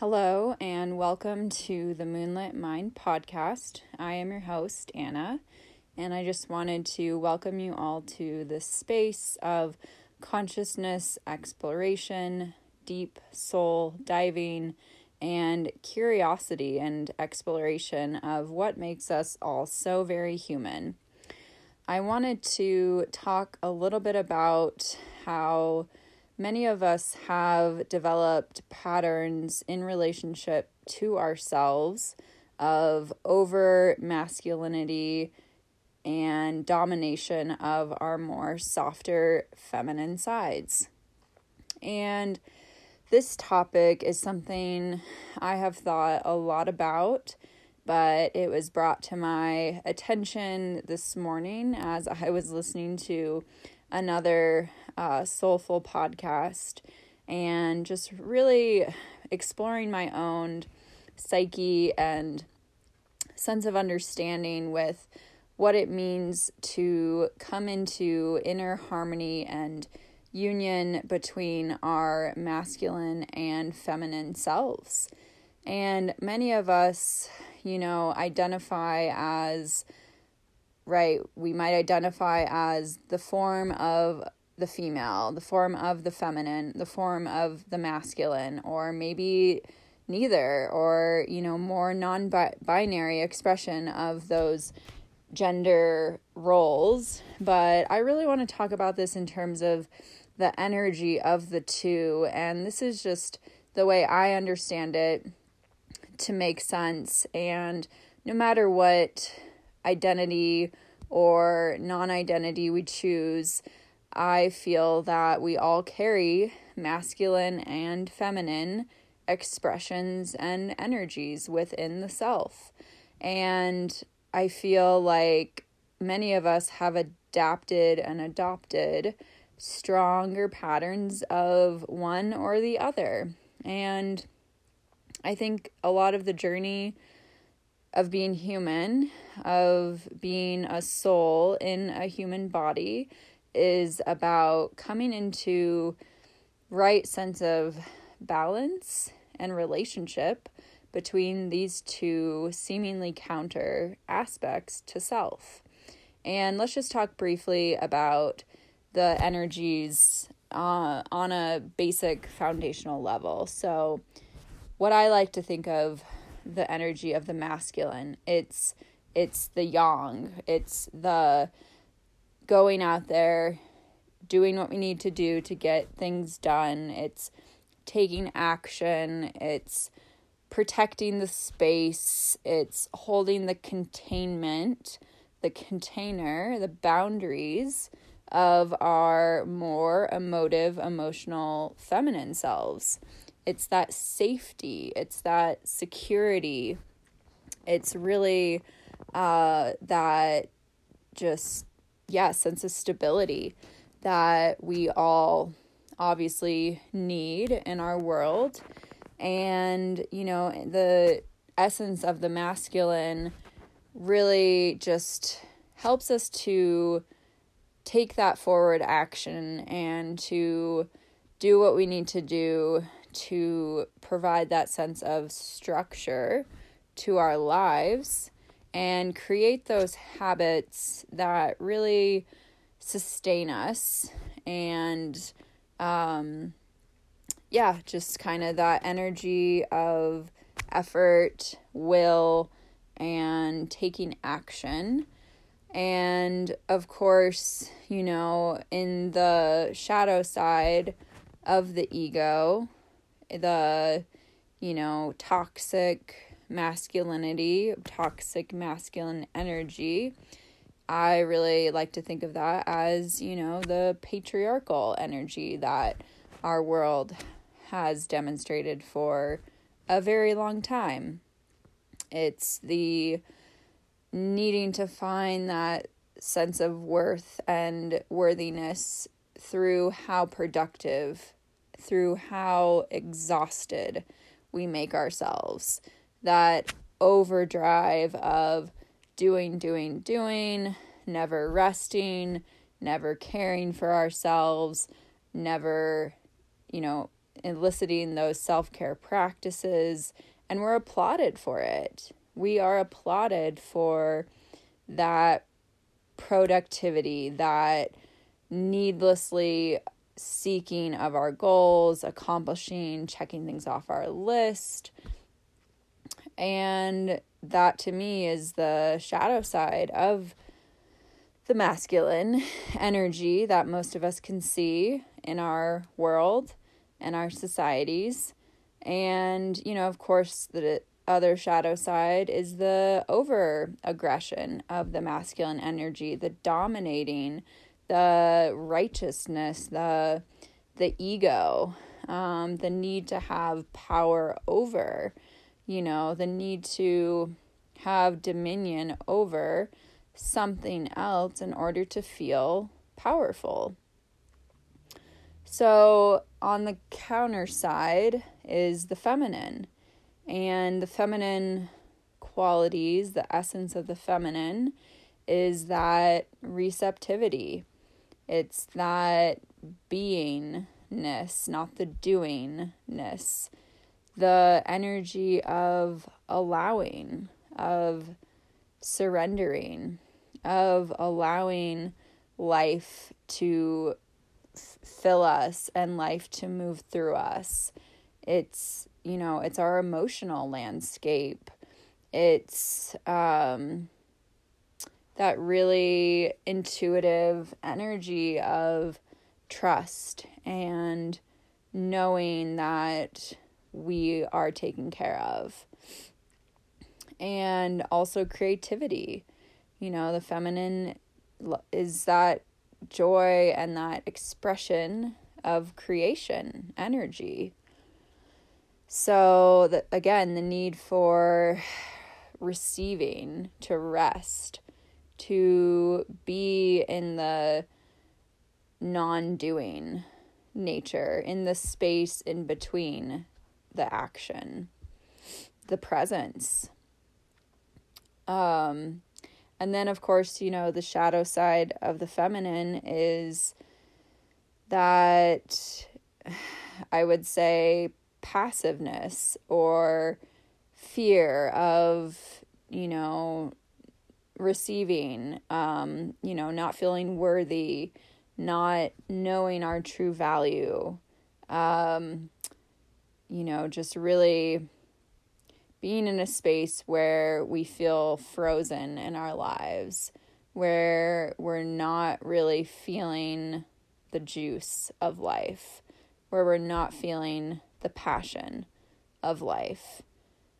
Hello, and welcome to the Moonlit Mind podcast. I am your host, Anna, and I just wanted to welcome you all to this space of consciousness exploration, deep soul diving, and curiosity and exploration of what makes us all so very human. I wanted to talk a little bit about how many of us have developed patterns in relationship to ourselves of over masculinity and domination of our more softer feminine sides. And this topic is something I have thought a lot about, but it was brought to my attention this morning as I was listening to another uh, soulful podcast and just really exploring my own psyche and sense of understanding with what it means to come into inner harmony and union between our masculine and feminine selves. And many of us, you know, identify as right? We might identify as the form of the female, the form of the feminine, the form of the masculine, or maybe neither, or, you know, more non binary expression of those gender roles. But I really want to talk about this in terms of the energy of the two. And this is just the way I understand it to make sense. And no matter what identity or non identity we choose, I feel that we all carry masculine and feminine expressions and energies within the self. And I feel like many of us have adapted and adopted stronger patterns of one or the other. And I think a lot of the journey of being human, of being a soul in a human body, is about coming into right sense of balance and relationship between these two seemingly counter aspects to self. And let's just talk briefly about the energies uh, on a basic foundational level. So, what I like to think of the energy of the masculine. It's it's the yang. It's the going out there, doing what we need to do to get things done. It's taking action. It's protecting the space. It's holding the containment, the container, the boundaries of our more emotive, emotional feminine selves. It's that safety, it's that security. It's really uh, that just, yeah, sense of stability that we all obviously need in our world. And, you know, the essence of the masculine really just helps us to take that forward action and to do what we need to do to provide that sense of structure to our lives and create those habits that really sustain us and um yeah just kind of that energy of effort will and taking action. And of course you know in the shadow side of the ego the, you know, toxic masculinity, toxic masculine energy. I really like to think of that as, you know, the patriarchal energy that our world has demonstrated for a very long time. It's the needing to find that sense of worth and worthiness through how productive through how exhausted we make ourselves. That overdrive of doing, doing, doing, never resting, never caring for ourselves, never, you know, eliciting those self care practices, and we're applauded for it. We are applauded for that productivity, that needlessly seeking of our goals, accomplishing, checking things off our list. And that to me is the shadow side of the masculine energy that most of us can see in our world and our societies. And, you know, of course, the other shadow side is the over aggression of the masculine energy, the dominating, the righteousness, the the ego, um, the need to have power over, you know, the need to have dominion over something else in order to feel powerful. So, on the counter side is the feminine. And the feminine qualities, the essence of the feminine, is that receptivity. It's that beingness, not the doingness. The energy of allowing, of surrendering, of allowing life to f- fill us and life to move through us. It's, you know, it's our emotional landscape. It's um, that really intuitive energy of trust and knowing that we are taken care of. And also creativity. You know, the feminine is that joy and that expression of creation energy. So, the, again, the need for receiving, to rest, to be in the non doing nature, in the space in between the action, the presence. Um, and then, of course, you know, the shadow side of the feminine is that I would say passiveness or fear of, you know, receiving, um, you know, not feeling worthy, not knowing our true value, um, you know, just really being in a space where we feel frozen in our lives, where we're not really feeling the juice of life, where we're not feeling the passion of life.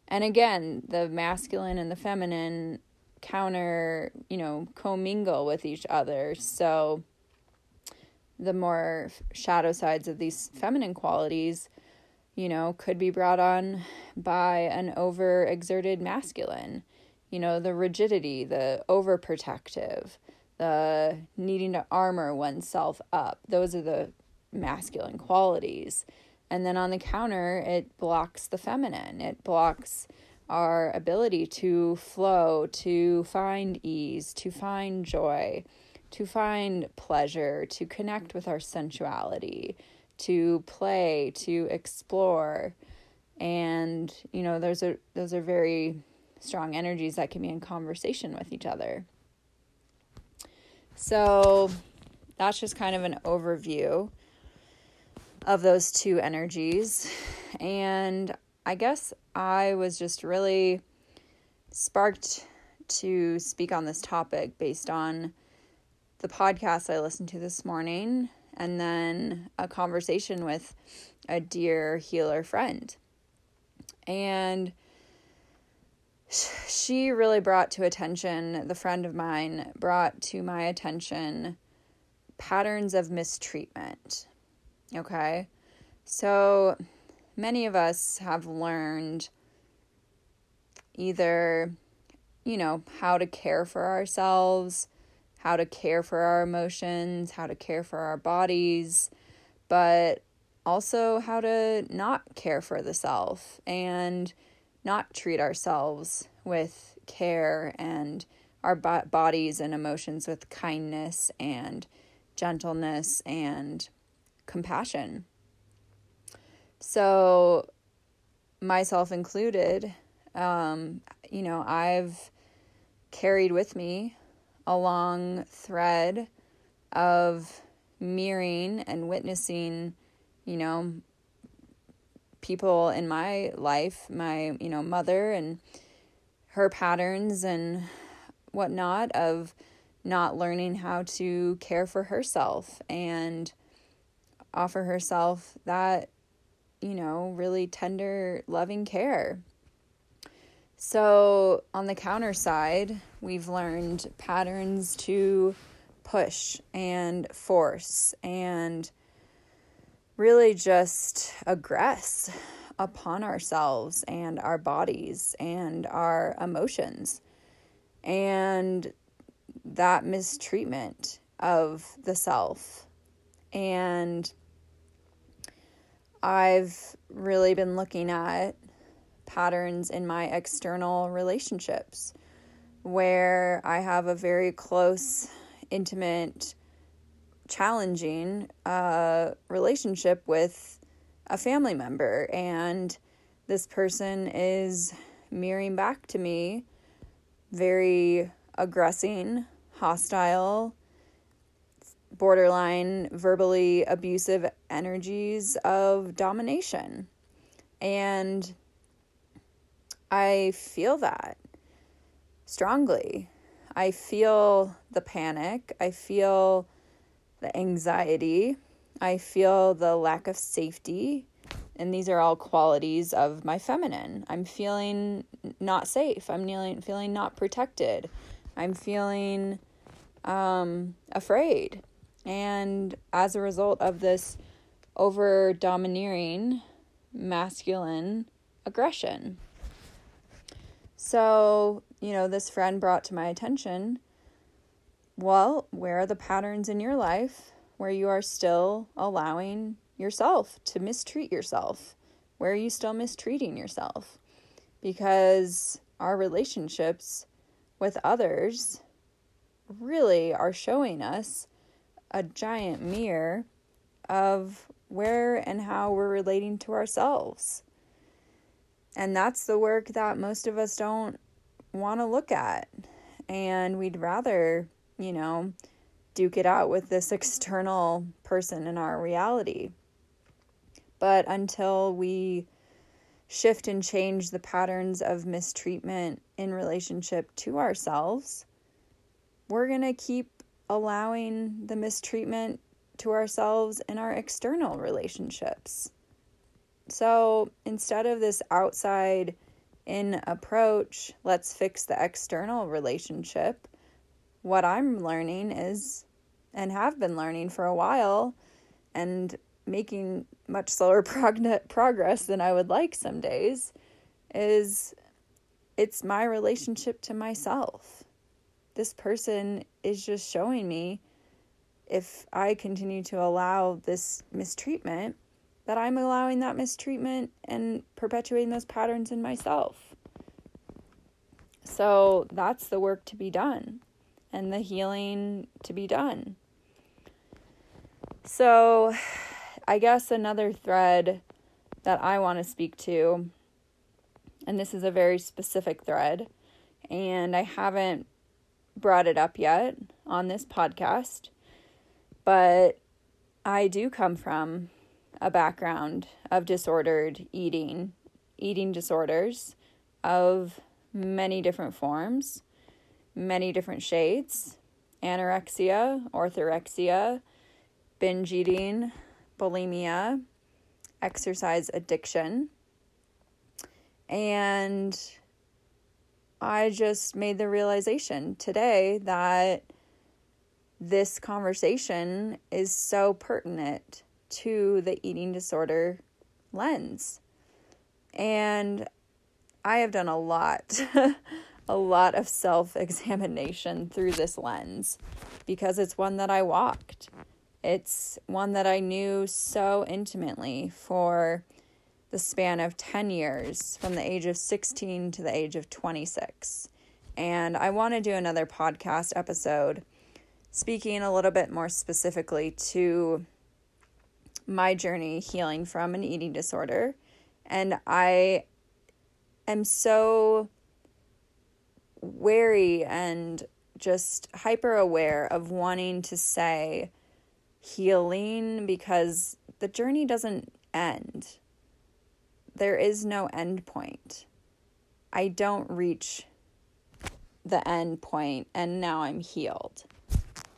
And again, the masculine and the feminine counter, you know, commingle with each other. So the more shadow sides of these feminine qualities you know, could be brought on by an overexerted masculine. You know, the rigidity, the overprotective, the needing to armor oneself up. Those are the masculine qualities. And then on the counter, it blocks the feminine. It blocks our ability to flow, to find ease, to find joy, to find pleasure, to connect with our sensuality, to play, to explore. And, you know, those are those are very strong energies that can be in conversation with each other. So, that's just kind of an overview of those two energies. And I guess I was just really sparked to speak on this topic based on the podcast I listened to this morning and then a conversation with a dear healer friend. And she really brought to attention, the friend of mine brought to my attention patterns of mistreatment. Okay. So many of us have learned either, you know, how to care for ourselves how to care for our emotions, how to care for our bodies, but also how to not care for the self and not treat ourselves with care and our bodies and emotions with kindness and gentleness and compassion. So, myself included, um, you know, I've carried with me a long thread of mirroring and witnessing, you know, people in my life, my, you know, mother and her patterns and whatnot of not learning how to care for herself and offer herself that, you know, really tender, loving care. So, on the counter side, we've learned patterns to push and force and really just aggress upon ourselves and our bodies and our emotions. And that mistreatment of the self. And I've really been looking at patterns in my external relationships where I have a very close, intimate, challenging uh, relationship with a family member. And this person is mirroring back to me very aggressing, hostile, borderline verbally abusive energies of domination. And I feel that strongly. I feel the panic. I feel the anxiety. I feel the lack of safety. And these are all qualities of my feminine. I'm feeling not safe. I'm feeling, not protected. I'm feeling um, afraid. And as a result of this over domineering masculine aggression. So, you know, this friend brought to my attention well, where are the patterns in your life where you are still allowing yourself to mistreat yourself? Where are you still mistreating yourself? Because our relationships with others really are showing us a giant mirror of where and how we're relating to ourselves. And that's the work that most of us don't want to look at. And we'd rather, you know, duke it out with this external person in our reality. But until we shift and change the patterns of mistreatment in relationship to ourselves, we're going to keep allowing the mistreatment to ourselves in our external relationships. So instead of this outside in approach, let's fix the external relationship, what I'm learning is, and have been learning for a while, and making much slower prog- progress than I would like some days is it's my relationship to myself. This person is just showing me if I continue to allow this mistreatment, that I'm allowing that mistreatment and perpetuating those patterns in myself. So that's the work to be done and the healing to be done. So I guess another thread that I want to speak to, and this is a very specific thread, and I haven't brought it up yet on this podcast, but I do come from a background of disordered eating, eating disorders of many different forms, many different shades anorexia, orthorexia, binge eating, bulimia, exercise addiction. And I just made the realization today that this conversation is so pertinent to the eating disorder lens. And I have done a lot, a lot of self examination through this lens because it's one that I walked. It's one that I knew so intimately for the span of 10 years, from the age of 16 to the age of 26. And I want to do another podcast episode speaking a little bit more specifically to my journey healing from an eating disorder. And I am so wary and just hyper aware of wanting to say healing because the journey doesn't end. There is no end point. I don't reach the end point and now I'm healed.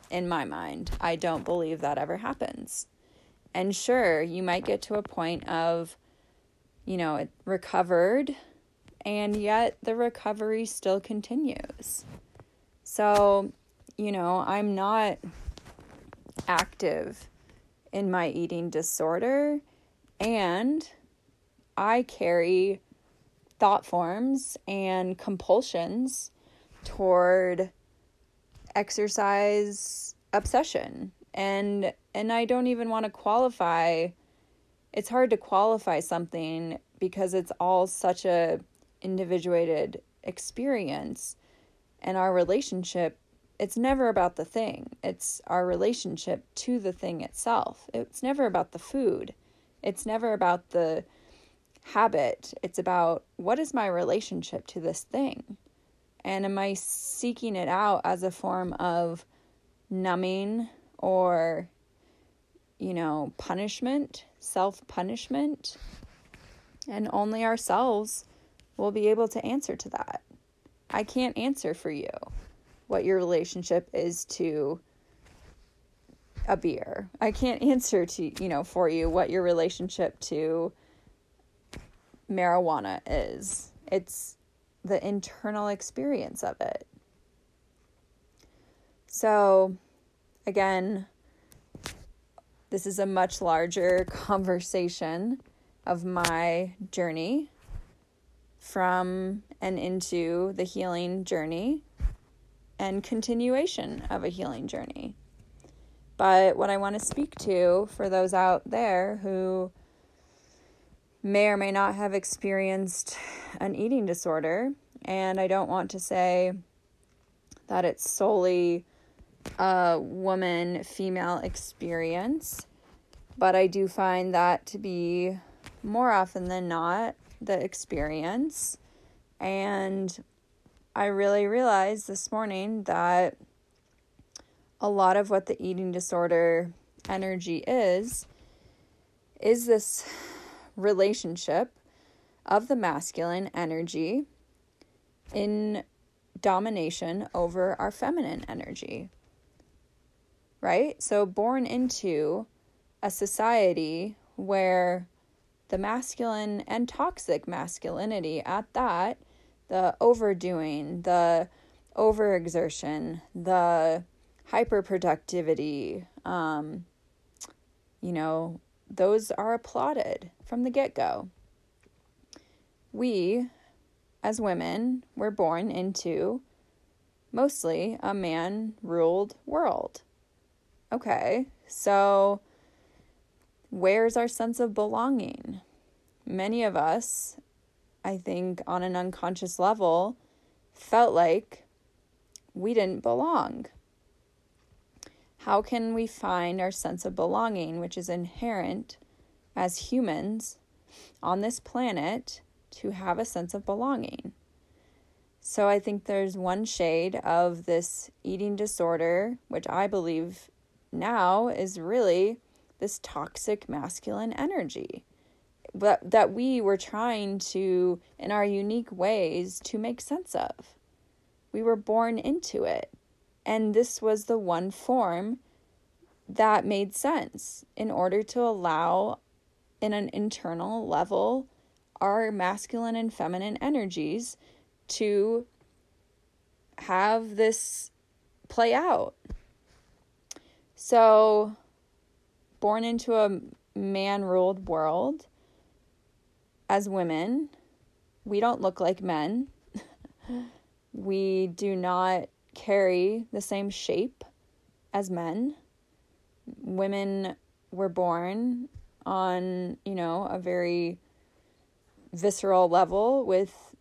In my mind, I don't believe that ever happens. And sure, you might get to a point of, you know, it recovered, and yet the recovery still continues. So, you know, I'm not active in my eating disorder, and I carry thought forms and compulsions toward exercise obsession and and I don't even want to qualify it's hard to qualify something because it's all such a individuated experience. And our relationship it's never about the thing it's our relationship to the thing itself. It's never about the food it's never about the habit it's about what is my relationship to this thing? And am I seeking it out as a form of numbing or, you know, punishment, self punishment? And only ourselves will be able to answer to that. I can't answer for you what your relationship is to a beer. I can't answer to, you know, for you what your relationship to marijuana is. It's the internal experience of it. So, again, this is a much larger conversation of my journey from and into the healing journey and continuation of a healing journey. But what I want to speak to for those out there who may or may not have experienced an eating disorder. And I don't want to say that it's solely a woman female experience, but I do find that to be more often than not the experience. And I really realized this morning that a lot of what the eating disorder energy is is this relationship of the masculine energy in domination over our feminine energy. Right? So, born into a society where the masculine and toxic masculinity at that, the overdoing, the overexertion, the hyperproductivity, um, you know, those are applauded from the get go. We, as women, were born into mostly a man ruled world. Okay, so where's our sense of belonging? Many of us, I think, on an unconscious level, felt like we didn't belong. How can we find our sense of belonging, which is inherent as humans on this planet to have a sense of belonging? So I think there's one shade of this eating disorder, which I believe now is really this toxic masculine energy that, that we were trying to, in our unique ways, to make sense of. We were born into it. And this was the one form that made sense in order to allow, in an internal level, our masculine and feminine energies to have this play out. So, born into a man ruled world, as women, we don't look like men. we do not carry the same shape as men. Women were born on, you know, a very visceral level with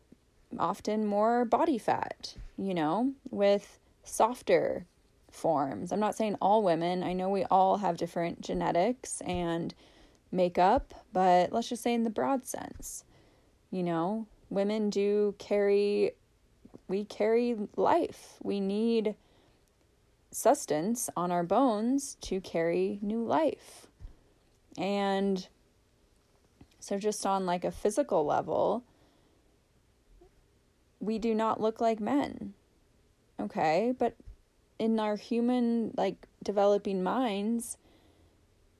often more body fat, you know, with softer forms. I'm not saying all women, I know we all have different genetics and makeup, but let's just say in the broad sense. You know, women do carry, we carry life. We need sustenance on our bones to carry new life. And so, just on like a physical level, we do not look like men. Okay. But in our human, like developing minds,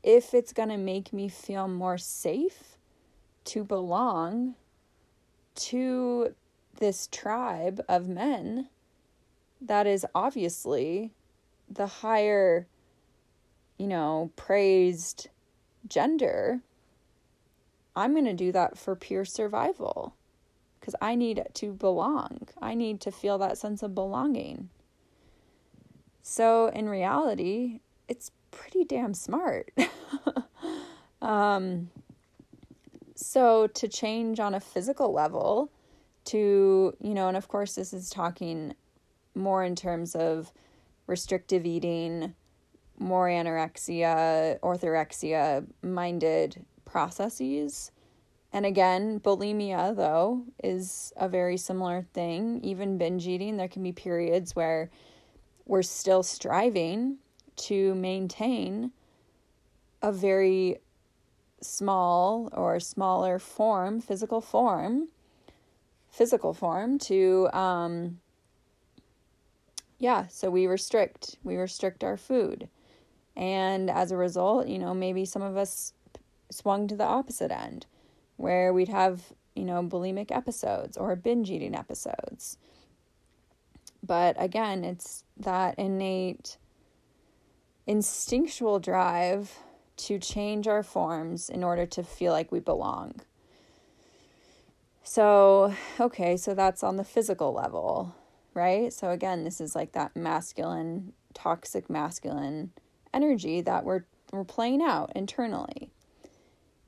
if it's going to make me feel more safe to belong to this tribe of men, that is obviously the higher, you know, praised gender, I'm going to do that for pure survival because I need to belong. I need to feel that sense of belonging. So, in reality, it's pretty damn smart. um, so, to change on a physical level, to, you know, and of course, this is talking more in terms of restrictive eating, more anorexia, orthorexia minded processes. And again, bulimia, though, is a very similar thing. Even binge eating, there can be periods where we're still striving to maintain a very small or smaller form, physical form, physical form to um, yeah, so we restrict, we restrict our food. And as a result, you know, maybe some of us swung to the opposite end where we'd have, you know, bulimic episodes or binge eating episodes. But again, it's that innate instinctual drive to change our forms in order to feel like we belong. So, okay, so that's on the physical level right? So again, this is like that masculine, toxic masculine energy that we're we're playing out internally.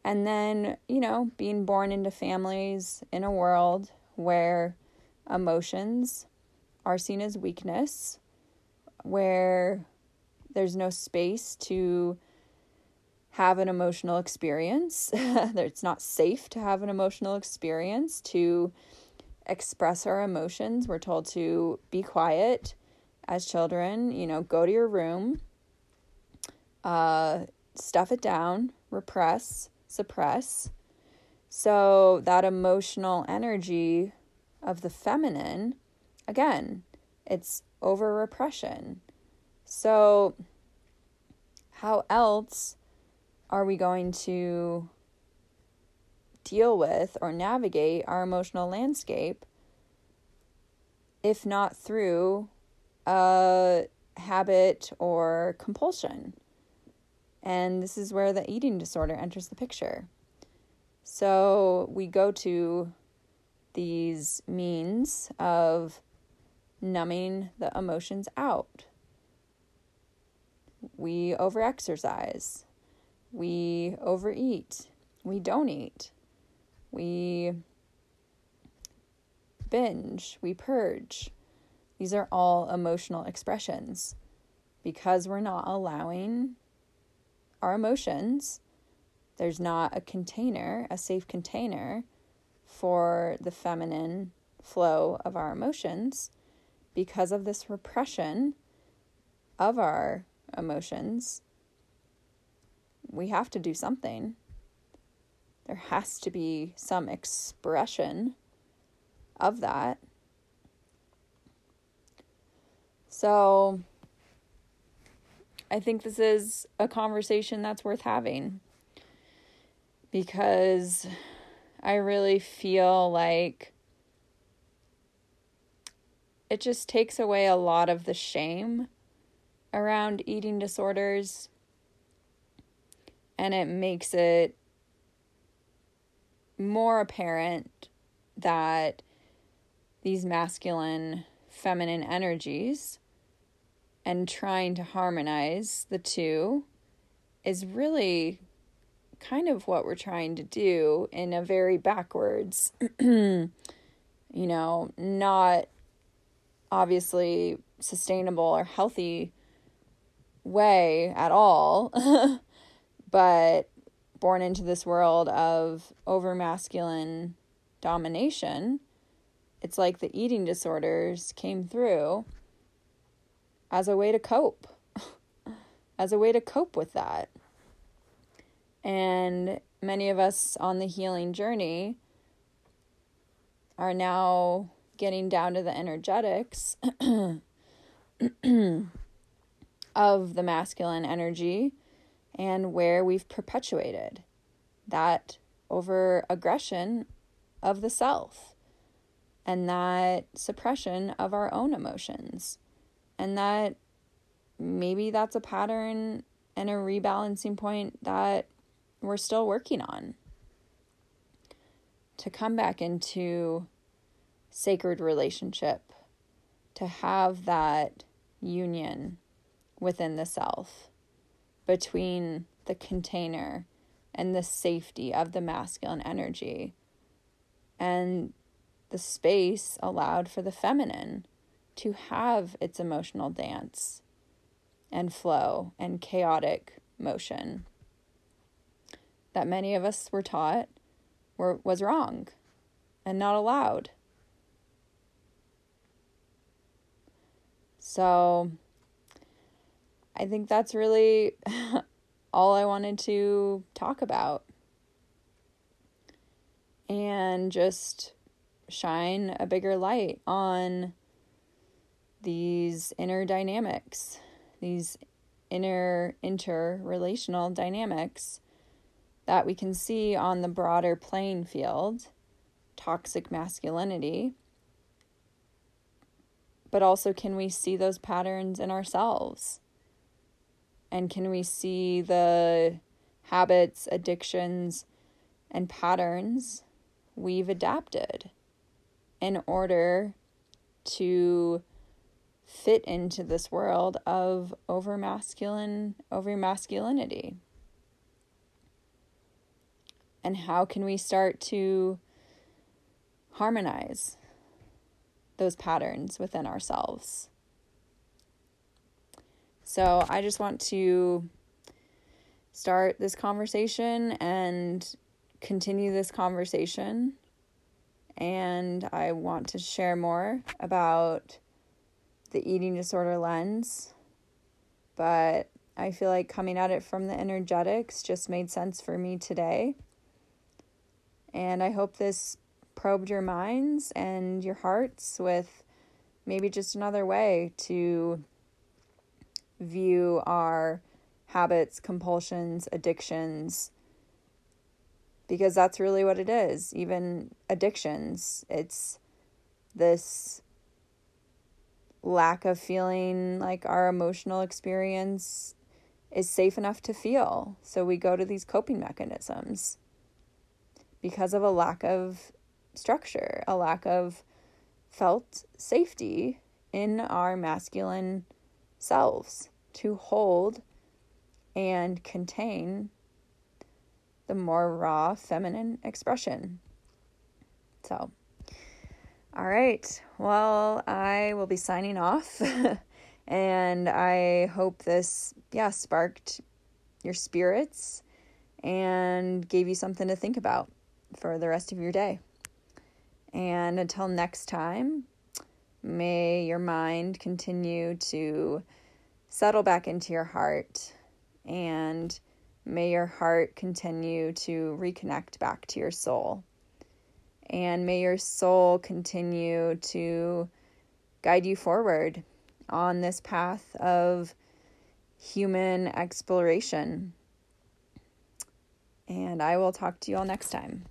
And then, you know, being born into families in a world where emotions are seen as weakness, where there's no space to have an emotional experience. it's not safe to have an emotional experience, to express our emotions. We're told to be quiet as children, you know, go to your room, uh, stuff it down, repress, suppress. So that emotional energy of the feminine, again, it's over repression. So, how else are we going to deal with or navigate our emotional landscape if not through a habit or compulsion. And this is where the eating disorder enters the picture. So we go to these means of numbing the emotions out. We overexercise. We overeat. We don't eat. We binge, we purge. These are all emotional expressions because we're not allowing our emotions. There's not a container, a safe container for the feminine flow of our emotions because of this repression of our emotions. We have to do something there has to be some expression of that. So I think this is a conversation that's worth having because I really feel like it just takes away a lot of the shame around eating disorders. And it makes it more apparent that these masculine feminine energies and trying to harmonize the two is really kind of what we're trying to do in a very backwards you know not obviously sustainable or healthy way at all but born into this world of over masculine domination, it's like the eating disorders came through as a way to cope, as a way to cope with that. And many of us on the healing journey are now getting down to the energetics of the masculine energy and where we've perpetuated that over aggression of the self and that suppression of our own emotions. And that maybe that's a pattern and a rebalancing point that we're still working on to come back into sacred relationship to have that union within the self between the container and the safety of the masculine energy and the space allowed for the feminine to have its emotional dance and flow and chaotic motion that many of us were taught were was wrong and not allowed. So I think that's really all I wanted to talk about. And just shine a bigger light on these inner dynamics, these inner interrelational dynamics that we can see on the broader playing field toxic masculinity. But also, can we see those patterns in ourselves? And can we see the habits, addictions, and patterns we've adapted in order to fit into this world of over masculine over masculinity? And how can we start to harmonize those patterns within ourselves? So, I just want to start this conversation and continue this conversation. And I want to share more about the eating disorder lens. But I feel like coming at it from the energetics just made sense for me today. And I hope this probed your minds and your hearts with maybe just another way to view our habits, compulsions, addictions, because that's really what it is. Even addictions, it's this lack of feeling like our emotional experience is safe enough to feel. So we go to these coping mechanisms because of a lack of structure, a lack of felt safety in our masculine selves to hold and contain the more raw feminine expression. So, all right. Well, I will be signing off. and I hope this, yeah, sparked your spirits and gave you something to think about for the rest of your day. And until next time, may your mind continue to settle back into your heart and may your heart continue to reconnect back to your soul. And may your soul continue to guide you forward on this path of human exploration. And I will talk to you all next time.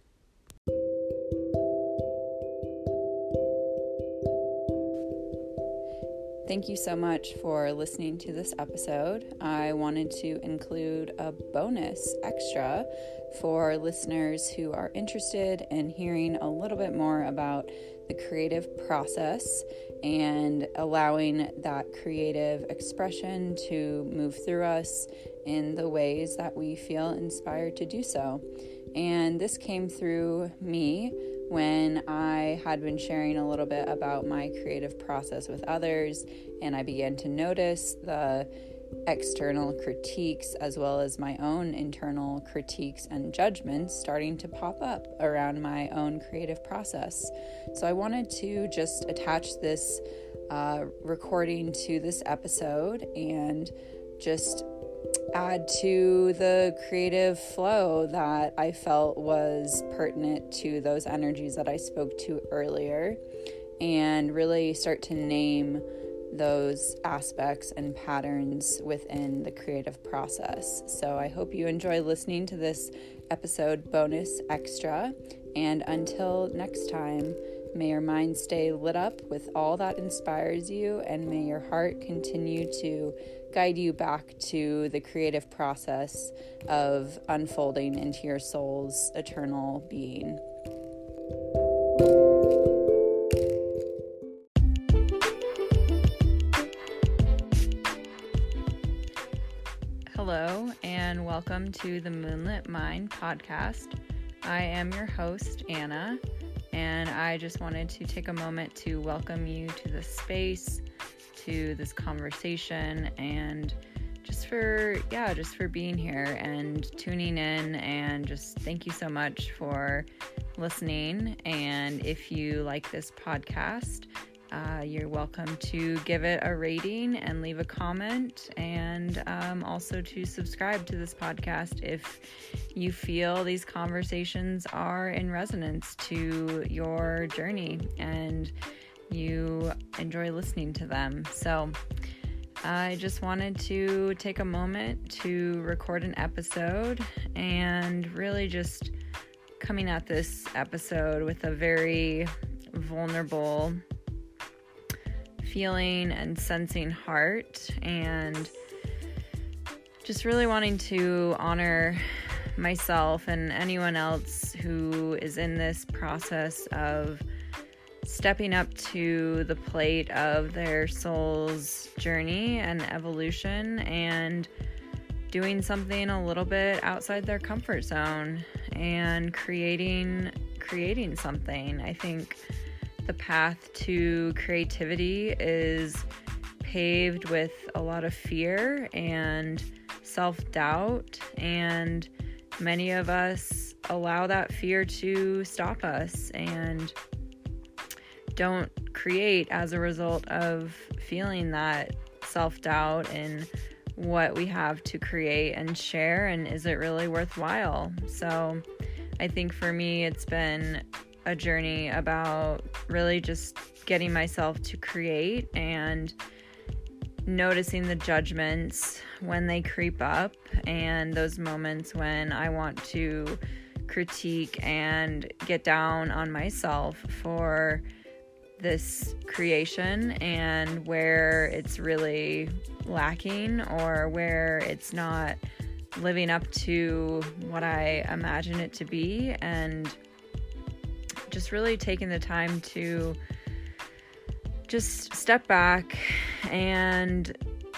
Thank you so much for listening to this episode. I wanted to include a bonus extra for listeners who are interested in hearing a little bit more about the creative process and allowing that creative expression to move through us in the ways that we feel inspired to do so. And this came through me when I had been sharing a little bit about my creative process with others, and I began to notice the external critiques as well as my own internal critiques and judgments starting to pop up around my own creative process. So I wanted to just attach this uh, recording to this episode and just add to the creative flow that I felt was pertinent to those energies that I spoke to earlier and really start to name those aspects and patterns within the creative process. So I hope you enjoy listening to this episode bonus extra. And until next time, may your mind stay lit up with all that inspires you, and may your heart continue to guide you back to the creative process of unfolding into your soul's eternal being. Hello, and welcome to the Moonlit Mind podcast. I am your host, Anna, and I just wanted to take a moment to welcome you to the space, to this conversation, and just for, yeah, just for being here and tuning in. And just thank you so much for listening. And if you like this podcast, uh, you're welcome to give it a rating and leave a comment, and um, also to subscribe to this podcast if you feel these conversations are in resonance to your journey and you enjoy listening to them. So, I just wanted to take a moment to record an episode and really just coming at this episode with a very vulnerable feeling and sensing heart and just really wanting to honor myself and anyone else who is in this process of stepping up to the plate of their soul's journey and evolution and doing something a little bit outside their comfort zone and creating creating something. I think the path to creativity is paved with a lot of fear and self doubt, and many of us allow that fear to stop us and don't create as a result of feeling that self doubt and what we have to create and share, and is it really worthwhile? So, I think for me, it's been a journey about really just getting myself to create and noticing the judgments when they creep up and those moments when I want to critique and get down on myself for this creation and where it's really lacking or where it's not living up to what I imagine it to be and just really taking the time to just step back and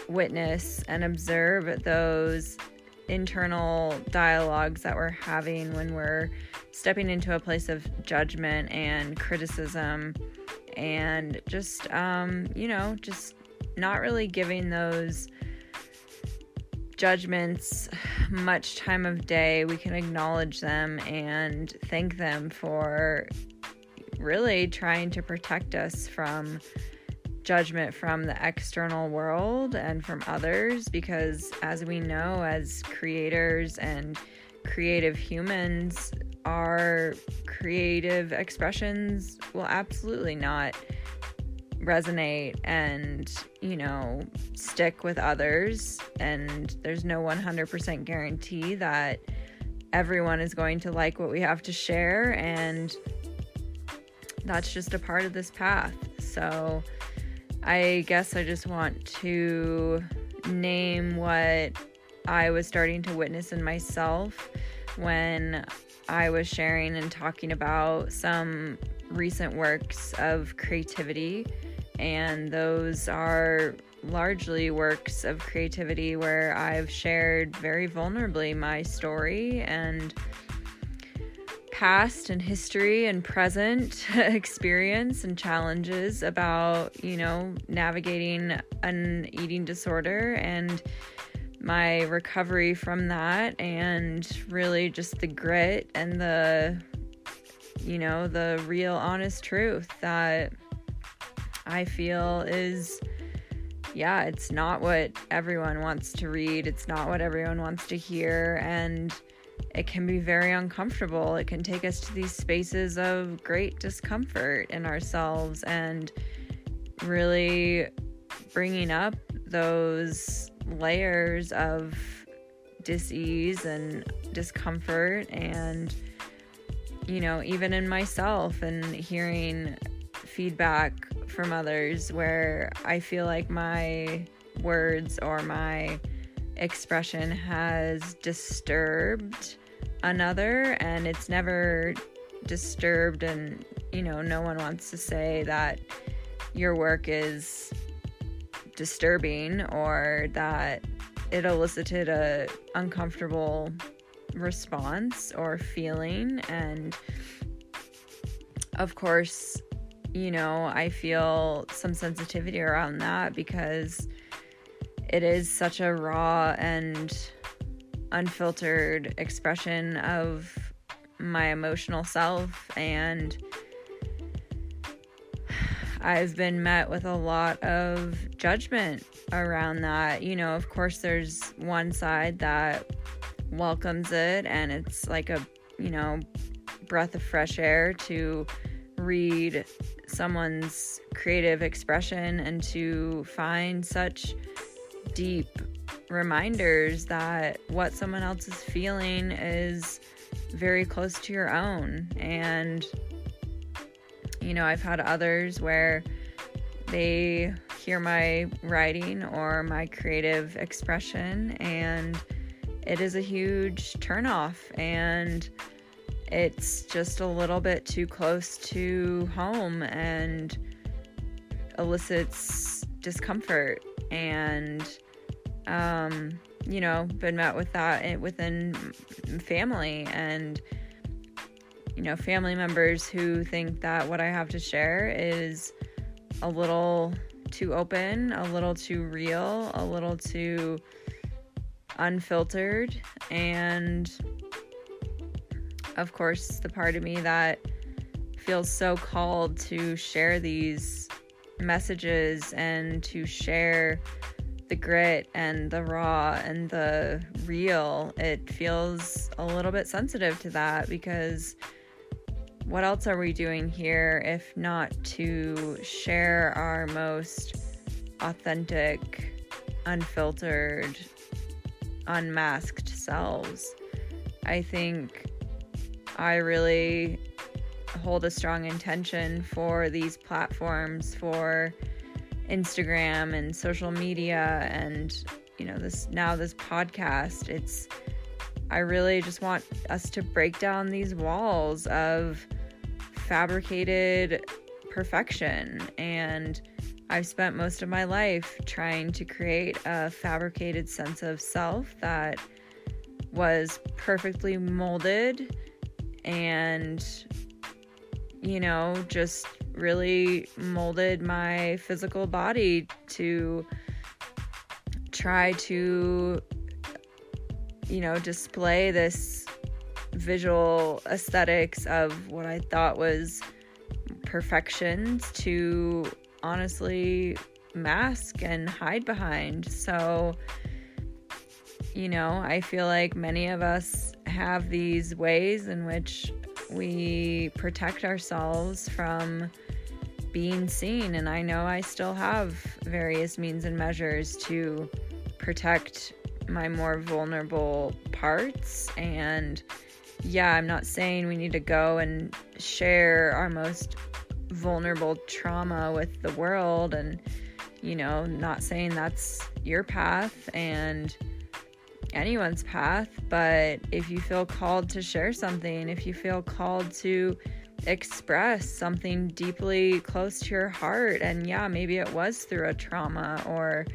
witness and observe those internal dialogues that we're having when we're stepping into a place of judgment and criticism and just um, you know just not really giving those judgments much time of day. We can acknowledge them and thank them for really trying to protect us from judgment from the external world and from others because as we know as creators and creative humans our creative expressions will absolutely not resonate and, you know, stick with others. And there's no 100% guarantee that everyone is going to like what we have to share. And that's just a part of this path. So I guess I just want to name what I was starting to witness in myself when I was sharing and talking about some recent works of creativity and those are largely works of creativity where I've shared very vulnerably my story and past and history and present experience and challenges about, you know, navigating an eating disorder and my recovery from that and really just the grit and the you know, the real honest truth that I feel is yeah, it's not what everyone wants to read, it's not what everyone wants to hear and it can be very uncomfortable. It can take us to these spaces of great discomfort in ourselves and really bringing up those layers of disease and discomfort and you know even in myself and hearing feedback from others where i feel like my words or my expression has disturbed another and it's never disturbed and you know no one wants to say that your work is disturbing or that it elicited a uncomfortable response or feeling and of course you know i feel some sensitivity around that because it is such a raw and unfiltered expression of my emotional self and I've been met with a lot of judgment around that. You know, of course, there's one side that welcomes it, and it's like a, you know, breath of fresh air to read someone's creative expression and to find such deep reminders that what someone else is feeling is very close to your own. And, you know, I've had others where they hear my writing or my creative expression and it is a huge turnoff and it's just a little bit too close to home and elicits discomfort. And um, you know, been met with that within family and, you know, family members who think that what I have to share is a little too open, a little too real, a little too unfiltered. And of course, the part of me that feels so called to share these messages and to share the grit and the raw and the real, it feels a little bit sensitive to that because what else are we doing here if not to share our most authentic, unfiltered, unmasked selves? I think I really hold a strong intention for these platforms for Instagram and social media and you know this now this podcast it's I really just want us to break down these walls of fabricated perfection and I've spent most of my life trying to create a fabricated sense of self that was perfectly molded and you know just really molded my physical body to try to, you know, display this visual aesthetics of what I thought was perfections to honestly mask and hide behind. So, you know, I feel like many of us have these ways in which we protect ourselves from being seen. And I know I still have various means and measures to protect my more vulnerable parts. And yeah, I'm not saying we need to go and share our most vulnerable trauma with the world and you know, not saying that's your path and anyone's path, but if you feel called to share something, if you feel called to express something deeply close to your heart. And yeah, maybe it was through a trauma or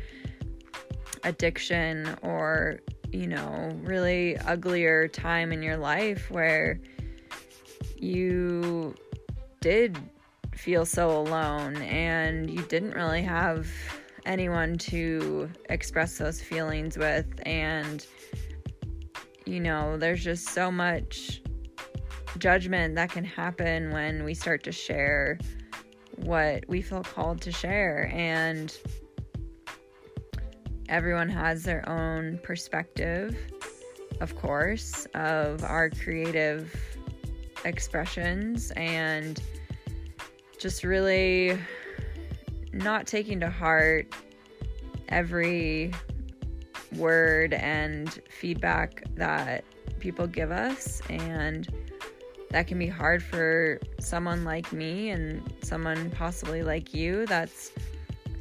addiction or, you know, really uglier time in your life where you did feel so alone and you didn't really have anyone to express those feelings with and you know there's just so much judgment that can happen when we start to share what we feel called to share and everyone has their own perspective of course of our creative expressions and just really not taking to heart every word and feedback that people give us and that can be hard for someone like me and someone possibly like you that's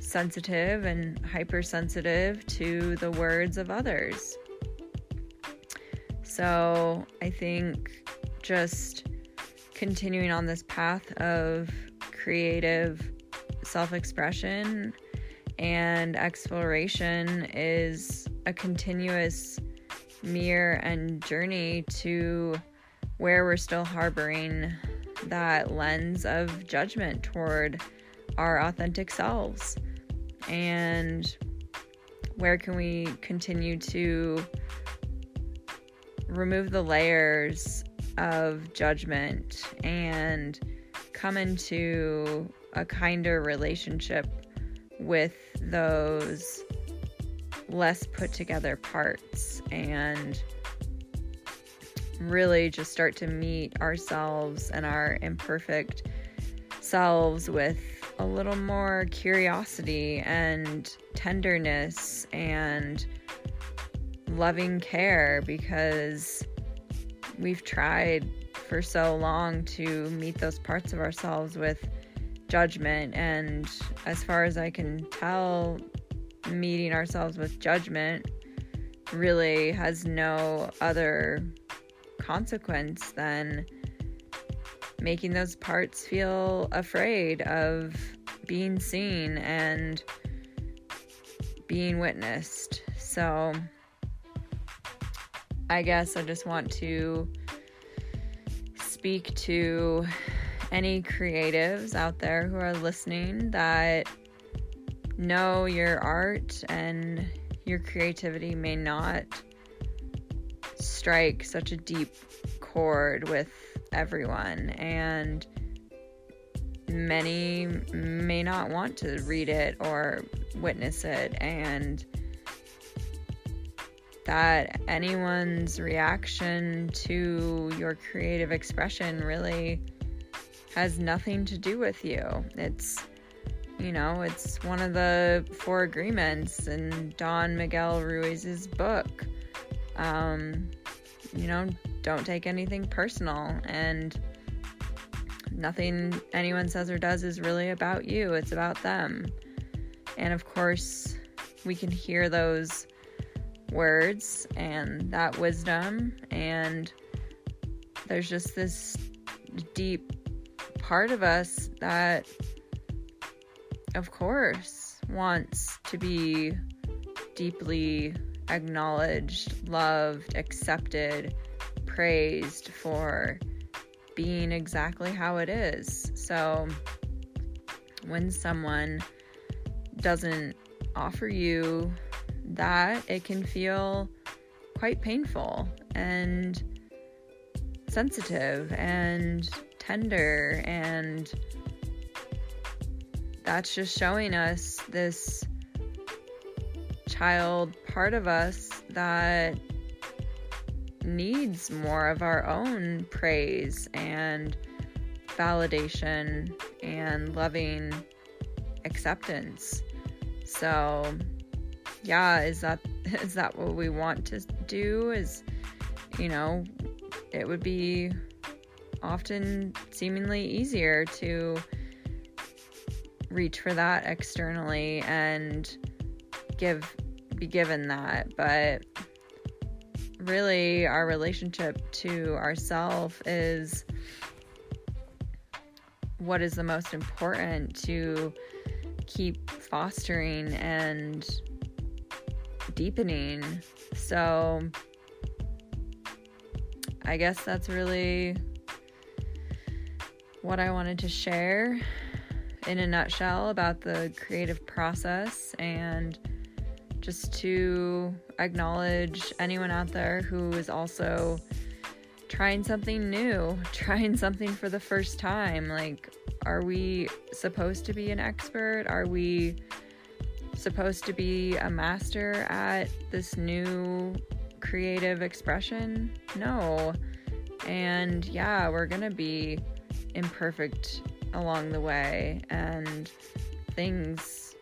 sensitive and hypersensitive to the words of others. So I think just continuing on this path of creative self expression and exploration is a continuous mirror and journey to where we're still harboring that lens of judgment toward our authentic selves. And where can we continue to remove the layers of judgment and come into a kinder relationship with those less put together parts and really just start to meet ourselves and our imperfect selves with a little more curiosity and tenderness and loving care because we've tried for so long to meet those parts of ourselves with judgment. And as far as I can tell, meeting ourselves with judgment really has no other consequence than making those parts feel afraid of being seen and being witnessed. So I guess I just want to speak to any creatives out there who are listening that know your art and your creativity may not strike such a deep chord with everyone. And many may not want to read it or witness it. And that anyone's reaction to your creative expression really has nothing to do with you. It's, you know, it's one of the four agreements in Don Miguel Ruiz's book. Um, you know, don't take anything personal and nothing anyone says or does is really about you, it's about them. And of course, we can hear those words and that wisdom, and there's just this deep part of us that, of course, wants to be deeply acknowledged, loved, accepted, praised for being exactly how it is. So when someone doesn't offer you that, it can feel quite painful and sensitive and tender and that's just showing us this child part of us that needs more of our own praise and validation and loving acceptance. So, yeah, is that is that what we want to do? Is you know, it would be often seemingly easier to reach for that externally and give be given that. But really our relationship to ourself is what is the most important to keep fostering and deepening so i guess that's really what I wanted to share in a nutshell about the creative process and just to acknowledge anyone out there who is also trying something new, trying something for the first time. Like, are we supposed to be an expert? Are we supposed to be a master at this new creative expression? No. And yeah, we're going to be imperfect along the way, and things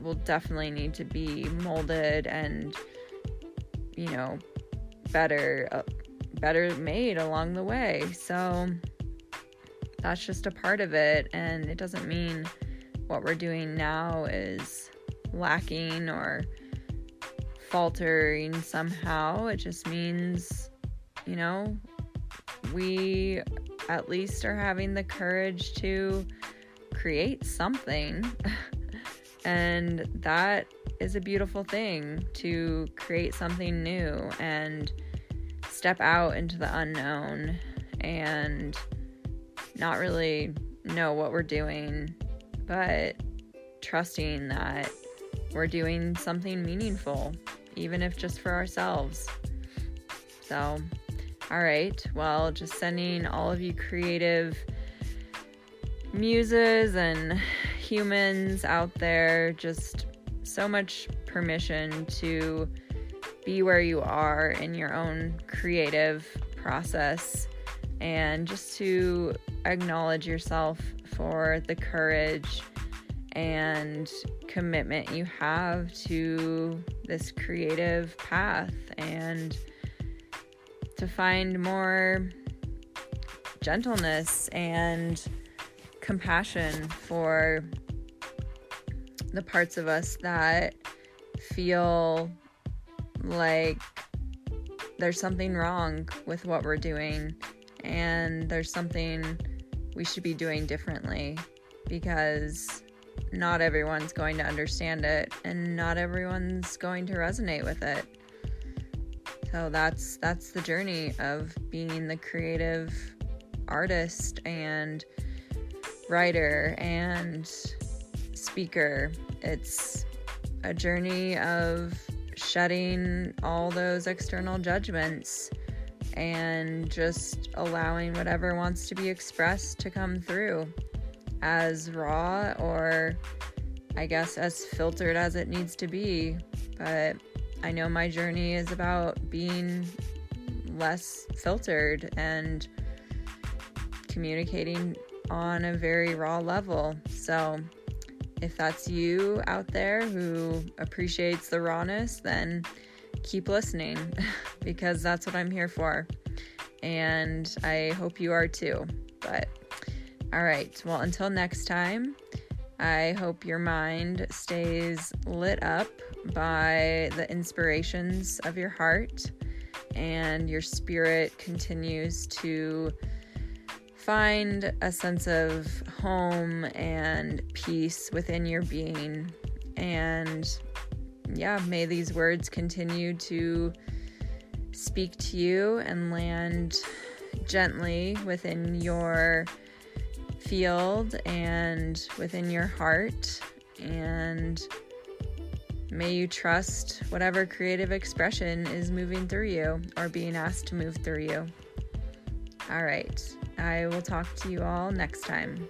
will definitely need to be molded and, you know, better. Uh, better made along the way. So that's just a part of it. And it doesn't mean what we're doing now is lacking or faltering somehow. It just means, you know, we at least are having the courage to create something. and that is a beautiful thing to create something new and step out into the unknown and not really know what we're doing, but trusting that we're doing something meaningful, even if just for ourselves. So, all right, well, just sending all of you creative muses and humans out there just so much permission to be where you are in your own creative process and just to acknowledge yourself for the courage and commitment you have to this creative path and to find more gentleness and compassion for the parts of us that feel like there's something wrong with what we're doing and there's something we should be doing differently because not everyone's going to understand it and not everyone's going to resonate with it. So that's that's the journey of being the creative artist and writer and speaker. It's a journey of shedding all those external judgments and just allowing whatever wants to be expressed to come through as raw or I guess as filtered as it needs to be. But I know my journey is about being less filtered and communicating on a very raw level. So, if that's you out there who appreciates the rawness, then keep listening because that's what I'm here for. And I hope you are too. But all right, well, until next time, I hope your mind stays lit up by the inspirations of your heart and your spirit continues to find a sense of home and peace within your being. And yeah, may these words continue to speak to you and land gently within your field and within your heart. And may you trust whatever creative expression is moving through you or being asked to move through you. All right. I will talk to you all next time.